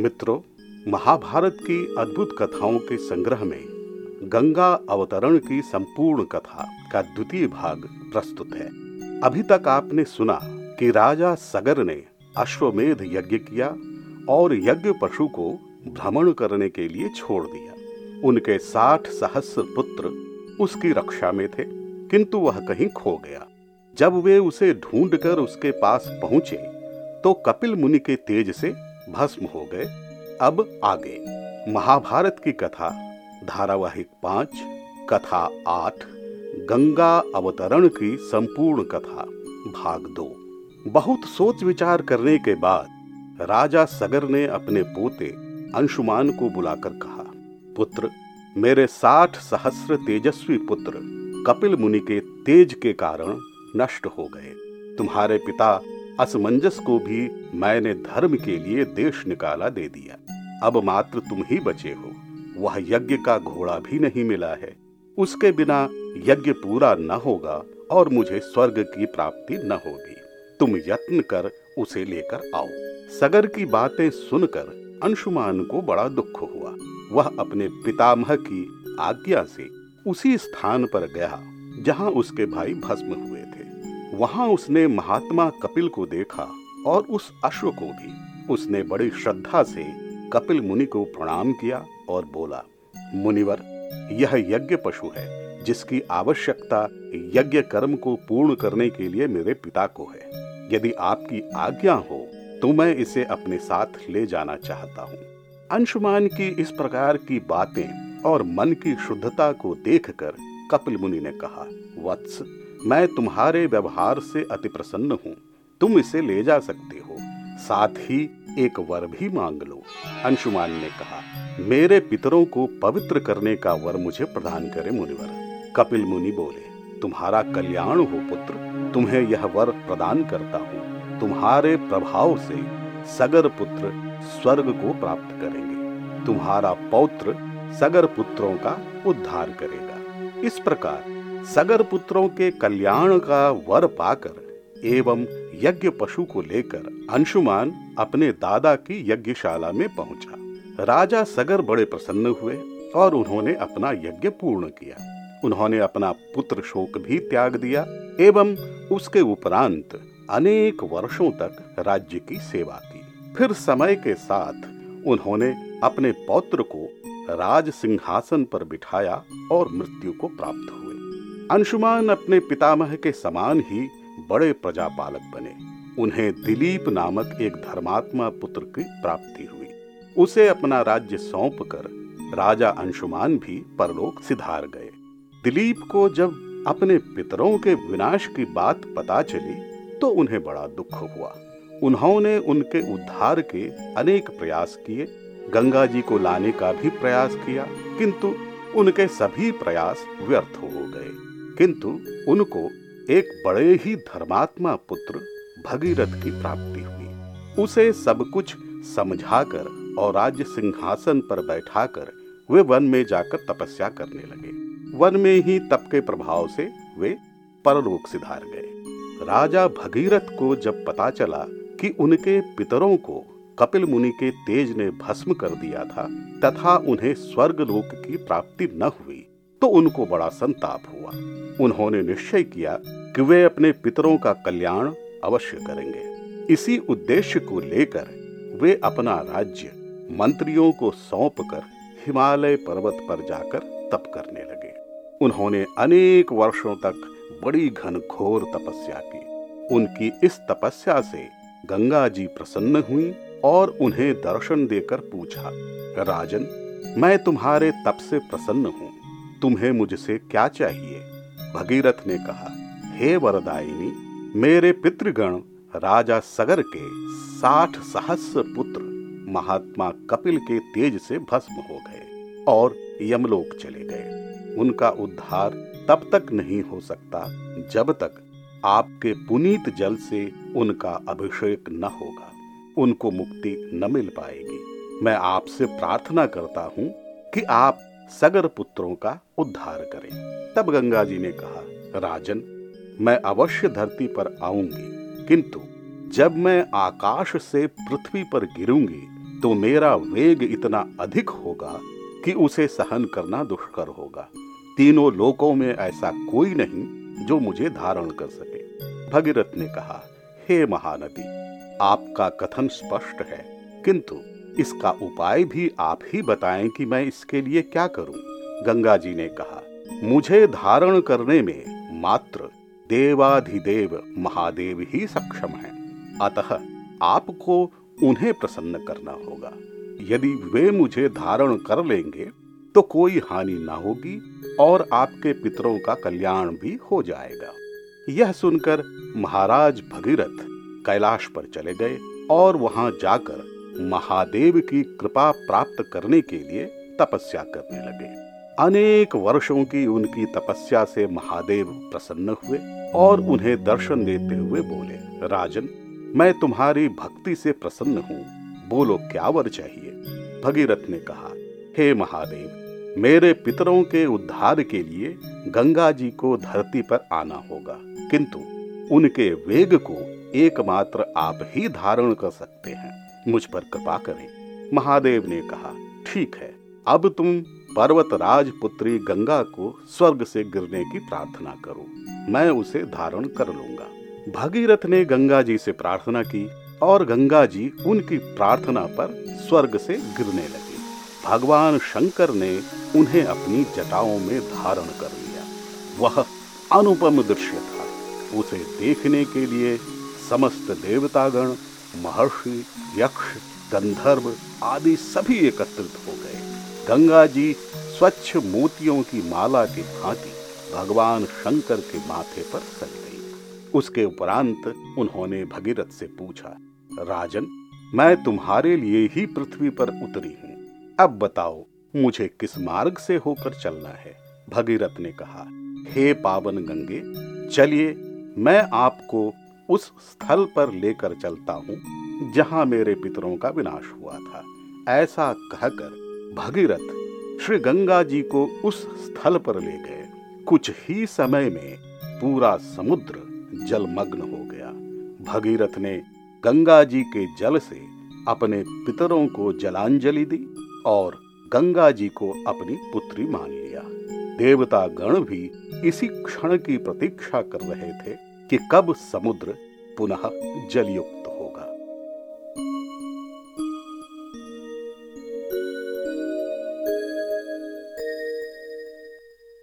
मित्रों, महाभारत की अद्भुत कथाओं के संग्रह में गंगा अवतरण की संपूर्ण कथा का द्वितीय भाग प्रस्तुत है। अभी तक आपने सुना कि राजा सगर ने अश्वमेध यज्ञ किया और यज्ञ पशु को भ्रमण करने के लिए छोड़ दिया। उनके साठ सहस्र पुत्र उसकी रक्षा में थे, किंतु वह कहीं खो गया। जब वे उसे ढूंढकर उसके पास पहुँचे तो कपिल मुनि के तेज से भस्म हो गए। अब आगे, महाभारत की कथा, धारावाहिक पाँच, कथा आठ, गंगा अवतरण की संपूर्ण कथा, भाग दो। बहुत सोच विचार करने के बाद, राजा सगर ने अपने पोते अंशुमान को बुलाकर कहा, पुत्र मेरे साठ सहस्र तेजस्वी पुत्र कपिल मुनि के तेज के कारण नष्ट हो गए। तुम्हारे पिता असमंजस को भी मैंने धर्म के लिए देश निकाला दे दिया। अब मात्र तुम ही बचे हो। वह यज्ञ का घोड़ा भी नहीं मिला है। उसके बिना यज्ञ पूरा न होगा और मुझे स्वर्ग की प्राप्ति न होगी। तुम यत्न कर उसे लेकर आओ। सगर की बातें सुनकर अंशुमान को बड़ा दुख हुआ। वह अपने पितामह की आज्ञा से उसी स्थान पर गया, जहाँ उसके भाई भस्म हुए थे। वहाँ उसने महात्मा कपिल को देखा और उस अश्व को भी। उसने बड़ी श्रद्धा से कपिल मुनि को प्रणाम किया और बोला, मुनिवर, यह यज्ञ पशु है, जिसकी आवश्यकता यज्ञ कर्म को पूर्ण करने के लिए मेरे पिता को है। यदि आपकी आज्ञा हो तो मैं इसे अपने साथ ले जाना चाहता हूँ। अंशुमान की इस प्रकार की बातें और मन की शुद्धता को देखकर कपिल मुनि ने कहा, वत्स, मैं तुम्हारे व्यवहार से अति प्रसन्न हूँ। तुम इसे ले जा सकते हो। साथ ही एक वर भी मांग लो। अंशुमान ने कहा, मेरे पितरों को पवित्र करने का वर मुझे प्रदान करे, मुनिवर। कपिल मुनि बोले, तुम्हारा कल्याण हो, पुत्र। तुम्हें यह वर प्रदान करता हूँ। तुम्हारे प्रभाव से सगर पुत्र स्वर्ग को प्राप्त करेंगे। तुम्हारा पौत्र सगर पुत्रों का उद्धार करेगा। इस प्रकार सगर पुत्रों के कल्याण का वर पाकर एवं यज्ञ पशु को लेकर अंशुमान अपने दादा की यज्ञशाला में पहुँचा। राजा सगर बड़े प्रसन्न हुए और उन्होंने अपना यज्ञ पूर्ण किया। उन्होंने अपना पुत्र शोक भी त्याग दिया एवं उसके उपरांत अनेक वर्षों तक राज्य की सेवा की। फिर समय के साथ उन्होंने अपने पौत्र को राज सिंहासन पर बिठाया और मृत्यु को प्राप्त हुए। अंशुमान अपने पितामह के समान ही बड़े प्रजापालक बने। उन्हें दिलीप नामक एक धर्मात्मा पुत्र की प्राप्ति हुई। उसे अपना राज्य सौंप कर राजा अंशुमान भी परलोक सिधार गए। दिलीप को जब अपने पितरों के विनाश की बात पता चली तो उन्हें बड़ा दुख हुआ। उन्होंने उनके उद्धार के अनेक प्रयास किए। गंगा जी को लाने का भी प्रयास किया, किंतु उनके सभी प्रयास व्यर्थ हो गए। किंतु उनको एक बड़े ही धर्मात्मा पुत्र भगीरथ की प्राप्ति हुई। उसे सब कुछ समझाकर और राज्य सिंहासन पर बैठाकर वे वन में जाकर तपस्या करने लगे। वन में ही तप के प्रभाव से वे परलोक सिधार गए। राजा भगीरथ को जब पता चला कि उनके पितरों को कपिल मुनि के तेज ने भस्म कर दिया था, तथा उन्हें स्वर्ग लोक की प्राप्ति न हुई तो उनको बड़ा संताप हुआ। उन्होंने निश्चय किया कि वे अपने पितरों का कल्याण अवश्य करेंगे। इसी उद्देश्य को लेकर वे अपना राज्य मंत्रियों को सौंप कर हिमालय पर्वत पर जाकर तप करने लगे। उन्होंने अनेक वर्षों तक बड़ी घनघोर तपस्या की। उनकी इस तपस्या से गंगा जी प्रसन्न हुई और उन्हें दर्शन देकर पूछा, राजन, मैं तुम्हारे तप से प्रसन्न हूँ। तुम्हें मुझसे क्या चाहिए? भगीरथ ने कहा, हे वरदायिनी, मेरे पितृगण, राजा सगर के साठ सहस्र पुत्र महात्मा कपिल के तेज से भस्म हो गए और यमलोक चले गए। उनका उद्धार तब तक नहीं हो सकता जब तक आपके पुनीत जल से उनका अभिषेक न होगा। उनको मुक्ति न मिल पाएगी। मैं आपसे प्रार्थना करता हूँ कि आप सगर पुत्रों का उद्धार करें। तब गंगा जी ने कहा, राजन, मैं अवश्य धरती पर आऊँगी। किंतु जब मैं आकाश से पृथ्वी पर गिरूँगी तो मेरा वेग इतना अधिक होगा कि उसे सहन करना दुष्कर होगा। तीनों लोकों में ऐसा कोई नहीं जो मुझे धारण कर सके। भगीरथ ने कहा, हे महानदी, आपका कथन स्पष्ट है, किंतु इसका उपाय भी आप ही बताएँ कि मैं इसके लिए क्या करूँ? गंगा जी ने कहा, मुझे धारण करने में मात्र देवाधिदेव महादेव ही सक्षम है। अतः आपको उन्हें प्रसन्न करना होगा। यदि वे मुझे धारण कर लेंगे तो कोई हानि ना होगी और आपके पितरों का कल्याण भी हो जाएगा। यह सुनकर महाराज भगीरथ कैलाश पर चले गए और वहाँ जाकर महादेव की कृपा प्राप्त करने के लिए तपस्या करने लगे। अनेक वर्षों की उनकी तपस्या से महादेव प्रसन्न हुए और उन्हें दर्शन देते हुए बोले, राजन, मैं तुम्हारी भक्ति से प्रसन्न हूँ। बोलो, क्या वर चाहिए? भगीरथ ने कहा, हे महादेव मेरे पितरों के उद्धार के लिए गंगा जी को धरती पर आना होगा, किंतु उनके वेग को एकमात्र आप ही धारण कर सकते हैं। मुझ पर कृपा करें। महादेव ने कहा, ठीक है, अब तुम पर्वत राज पुत्री गंगा को स्वर्ग से गिरने की प्रार्थना करो। मैं उसे धारण कर लूँगा। भगीरथ ने गंगा जी से प्रार्थना की और गंगा जी उनकी प्रार्थना पर स्वर्ग से गिरने लगे। भगवान शंकर ने उन्हें अपनी जटाओं में धारण कर लिया। वह अनुपम दृश्य था। उसे देखने के लिए समस्त देवतागण, महर्षि, यक्ष, गंधर्व आदि सभी एकत्रित हो गए। गंगा जी स्वच्छ मोतियों की माला के भांति भगवान शंकर के माथे पर सज गई। उसके उपरांत उन्होंने भगीरथ से पूछा, राजन, मैं तुम्हारे लिए ही पृथ्वी पर उतरी हूँ। अब बताओ, मुझे किस मार्ग से होकर चलना है? भगीरथ ने कहा, हे पावन गंगे, चलिए, मैं आपको उस स्थल पर लेकर चलता हूँ, जहाँ मेरे पितरों का विनाश हुआ था। ऐसा कहकर भगीरथ श्री गंगा जी को उस स्थल पर ले गए। कुछ ही समय में पूरा समुद्र जलमग्न हो गया। भगीरथ ने गंगा जी के जल से अपने पितरों को जलांजलि दी और गंगा जी को अपनी पुत्री मान लिया। देवता गण भी इसी क्षण की प्रतीक्षा कर रहे थे कि कब समुद्र पुनः जलयुक्त